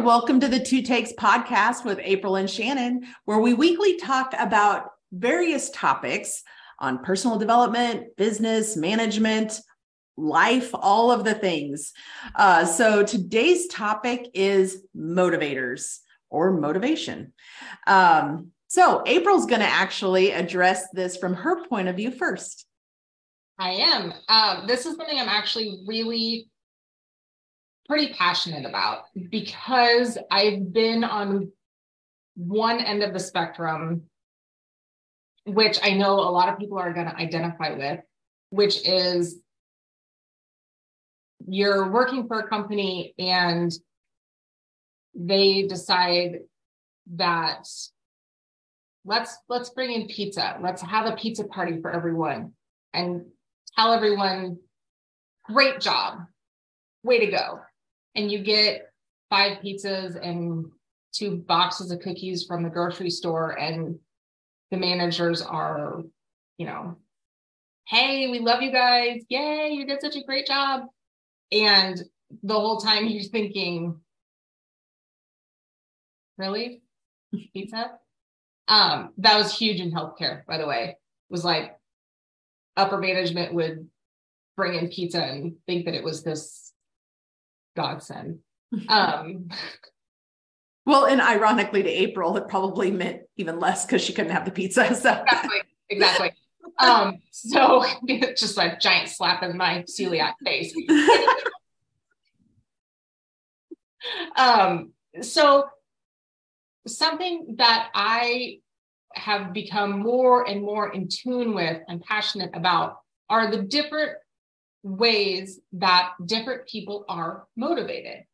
and welcome to the Two Takes podcast with April and Shannon, where we weekly talk about various topics on personal development, business, management, life, all of the things. Uh, so today's topic is motivators or motivation. Um, so April's going to actually address this from her point of view first. I am. Um, this is something I'm actually really pretty passionate about because I've been on one end of the spectrum, which I know a lot of people are going to identify with, which is you're working for a company and they decide that let's let's bring in pizza. Let's have a pizza party for everyone and tell everyone great job. Way to go and you get five pizzas and two boxes of cookies from the grocery store and the managers are you know hey we love you guys. Yay you did such a great job. And the whole time you're thinking really? Pizza? Um that was huge in healthcare by the way. It was like upper management would bring in pizza and think that it was this godsend. Um, well, and ironically to April, it probably meant even less because she couldn't have the pizza. So exactly, exactly. um, so just a giant slap in my celiac face. um, so something that I have become more and more in tune with and passionate about are the different ways that different people are motivated,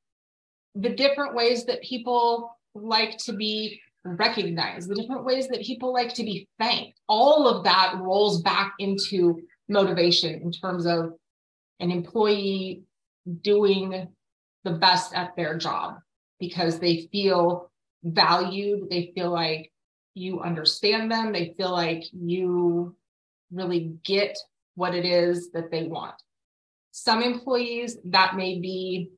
the different ways that people like to be recognized, the different ways that people like to be thanked. All of that rolls back into motivation in terms of an employee doing the best at their job because they feel valued, they feel like you understand them, they feel like you really get what it is that they want. Some employees that may be,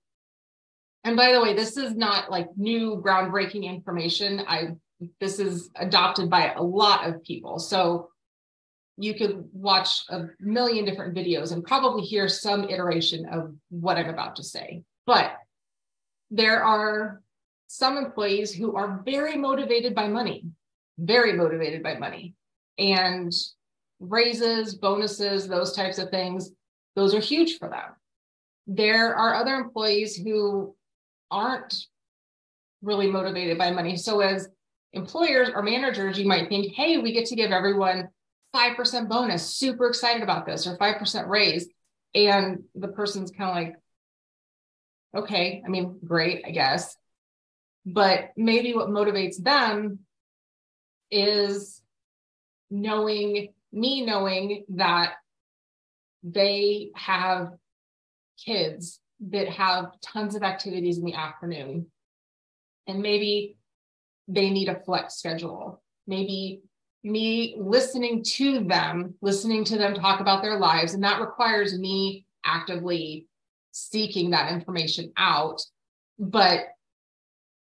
and by the way, this is not like new groundbreaking information. I this is adopted by a lot of people. So you could watch a million different videos and probably hear some iteration of what I'm about to say. But there are some employees who are very motivated by money, very motivated by money. And raises, bonuses, those types of things those are huge for them. There are other employees who aren't really motivated by money. So, as employers or managers, you might think, hey, we get to give everyone 5% bonus, super excited about this, or 5% raise. And the person's kind of like, okay, I mean, great, I guess. But maybe what motivates them is knowing me knowing that they have kids that have tons of activities in the afternoon. And maybe they need a flex schedule. Maybe me listening to them listening to them talk about their lives and that requires me actively seeking that information out. But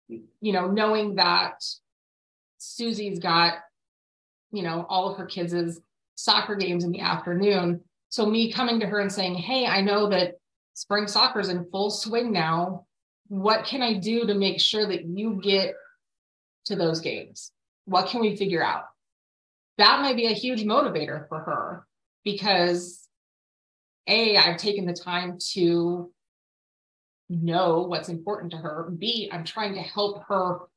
you know knowing that susie's got you know all of her kids' soccer games in the afternoon so me coming to her and saying, "Hey, I know that spring soccer is in full swing now. What can I do to make sure that you get to those games? What can we figure out?" That might be a huge motivator for her because a I've taken the time to know what's important to her. B I'm trying to help her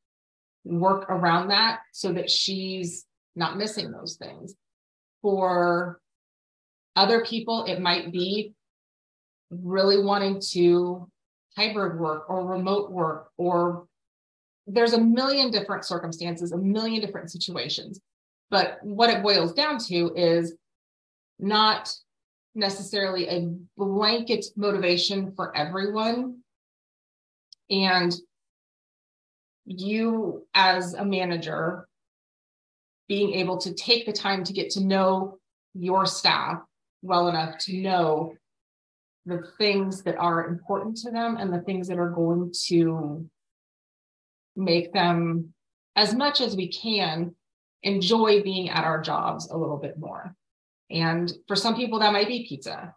work around that so that she's not missing those things. For other people, it might be really wanting to hybrid work or remote work, or there's a million different circumstances, a million different situations. But what it boils down to is not necessarily a blanket motivation for everyone. And you, as a manager, being able to take the time to get to know your staff well enough to know the things that are important to them and the things that are going to make them as much as we can enjoy being at our jobs a little bit more. And for some people, that might be pizza.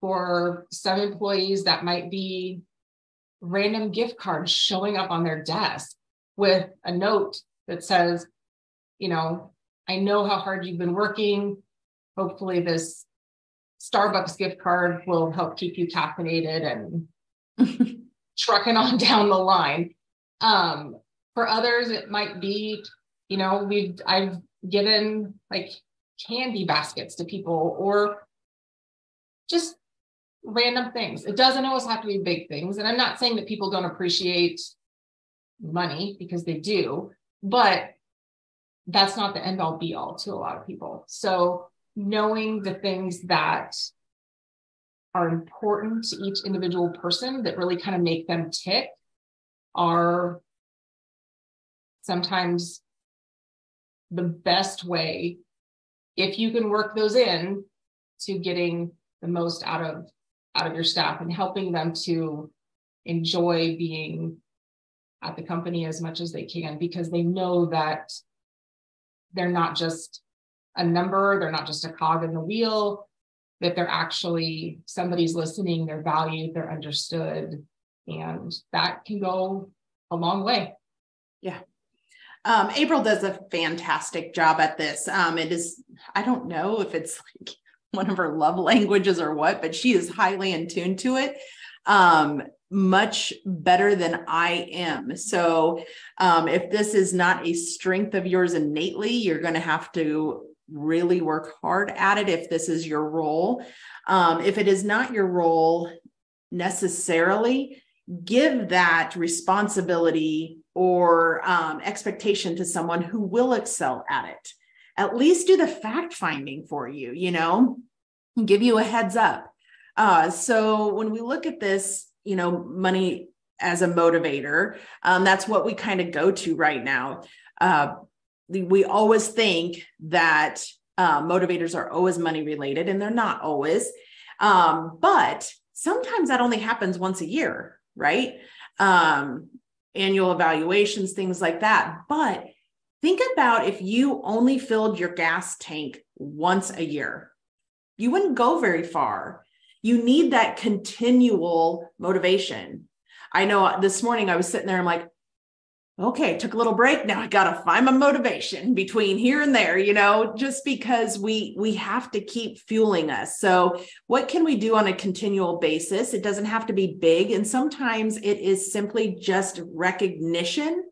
For some employees, that might be random gift cards showing up on their desk with a note that says, you know, I know how hard you've been working. Hopefully, this Starbucks gift card will help keep you caffeinated and trucking on down the line. Um, for others, it might be, you know, we've I've given like candy baskets to people or just random things. It doesn't always have to be big things. And I'm not saying that people don't appreciate money because they do, but that's not the end all be all to a lot of people. So knowing the things that are important to each individual person that really kind of make them tick are sometimes the best way if you can work those in to getting the most out of out of your staff and helping them to enjoy being at the company as much as they can because they know that they're not just a number, they're not just a cog in the wheel, that they're actually somebody's listening, they're valued, they're understood. And that can go a long way. Yeah. Um, April does a fantastic job at this. Um, it is, I don't know if it's like one of her love languages or what, but she is highly in tune to it. Um, much better than I am. So, um, if this is not a strength of yours innately, you're going to have to really work hard at it if this is your role. Um, if it is not your role necessarily, give that responsibility or um, expectation to someone who will excel at it. At least do the fact finding for you, you know, give you a heads up. Uh, so when we look at this, you know, money as a motivator, um, that's what we kind of go to right now. Uh, we always think that uh, motivators are always money related, and they're not always. Um, but sometimes that only happens once a year, right? Um, annual evaluations, things like that. But think about if you only filled your gas tank once a year, you wouldn't go very far. You need that continual motivation. I know this morning I was sitting there, I'm like, okay, took a little break. Now I got to find my motivation between here and there, you know, just because we we have to keep fueling us. So, what can we do on a continual basis? It doesn't have to be big, and sometimes it is simply just recognition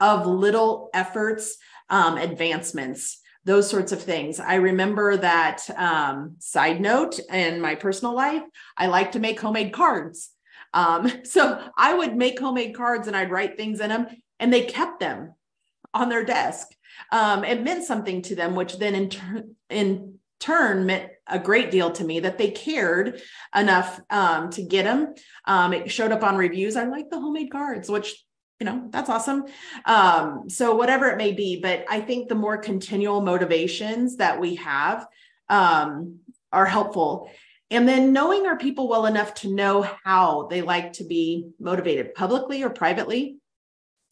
of little efforts, um, advancements. Those sorts of things. I remember that um, side note in my personal life, I like to make homemade cards. Um, so I would make homemade cards and I'd write things in them and they kept them on their desk. Um, it meant something to them, which then in, ter- in turn meant a great deal to me that they cared enough um, to get them. Um, it showed up on reviews. I like the homemade cards, which you know that's awesome. Um, so whatever it may be, but I think the more continual motivations that we have um, are helpful. And then knowing our people well enough to know how they like to be motivated publicly or privately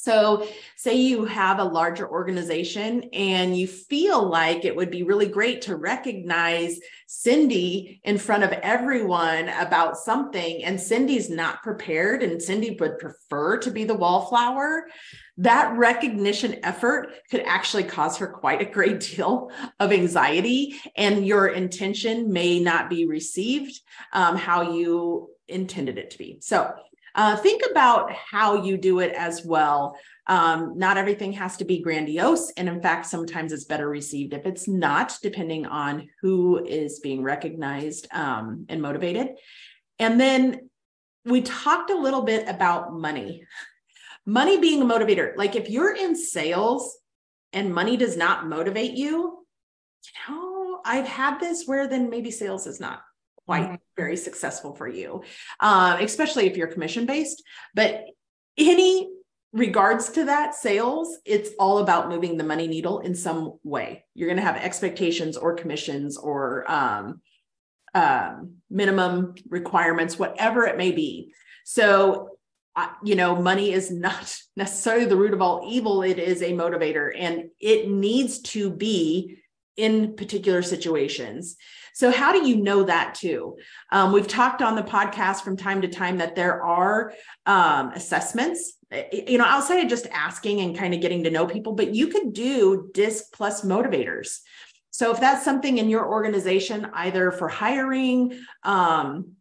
so, say you have a larger organization and you feel like it would be really great to recognize Cindy in front of everyone about something, and Cindy's not prepared, and Cindy would prefer to be the wallflower. That recognition effort could actually cause her quite a great deal of anxiety, and your intention may not be received um, how you intended it to be. So, uh, think about how you do it as well. Um, not everything has to be grandiose. And in fact, sometimes it's better received if it's not, depending on who is being recognized um, and motivated. And then we talked a little bit about money. Money being a motivator. Like if you're in sales and money does not motivate you, you know, I've had this where then maybe sales is not quite mm-hmm. very successful for you, um, especially if you're commission based. But any regards to that sales, it's all about moving the money needle in some way. You're going to have expectations or commissions or um, um, minimum requirements, whatever it may be. So you know, money is not necessarily the root of all evil. It is a motivator and it needs to be in particular situations. So, how do you know that too? Um, we've talked on the podcast from time to time that there are um, assessments, you know, outside of just asking and kind of getting to know people, but you could do DISC plus motivators. So, if that's something in your organization, either for hiring, um,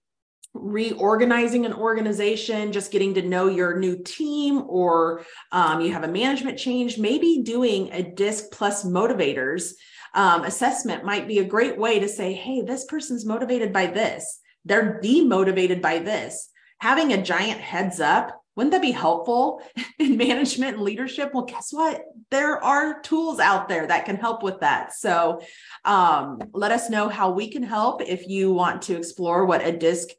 reorganizing an organization, just getting to know your new team, or um, you have a management change, maybe doing a DISC plus motivators um, assessment might be a great way to say, hey, this person's motivated by this, they're demotivated by this. Having a giant heads up, wouldn't that be helpful in management and leadership? Well, guess what? There are tools out there that can help with that. So um, let us know how we can help if you want to explore what a DISC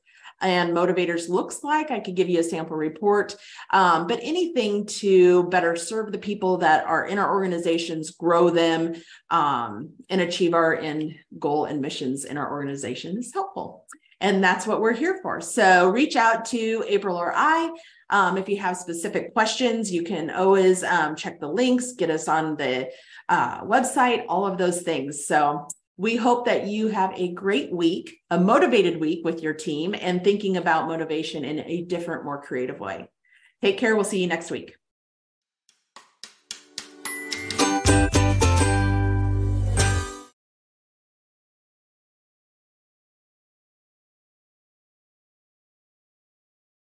and motivators looks like. I could give you a sample report, um, but anything to better serve the people that are in our organizations, grow them, um, and achieve our end goal and missions in our organization is helpful. And that's what we're here for. So reach out to April or I. Um, if you have specific questions, you can always um, check the links, get us on the uh, website, all of those things. So we hope that you have a great week, a motivated week with your team, and thinking about motivation in a different, more creative way. Take care. We'll see you next week.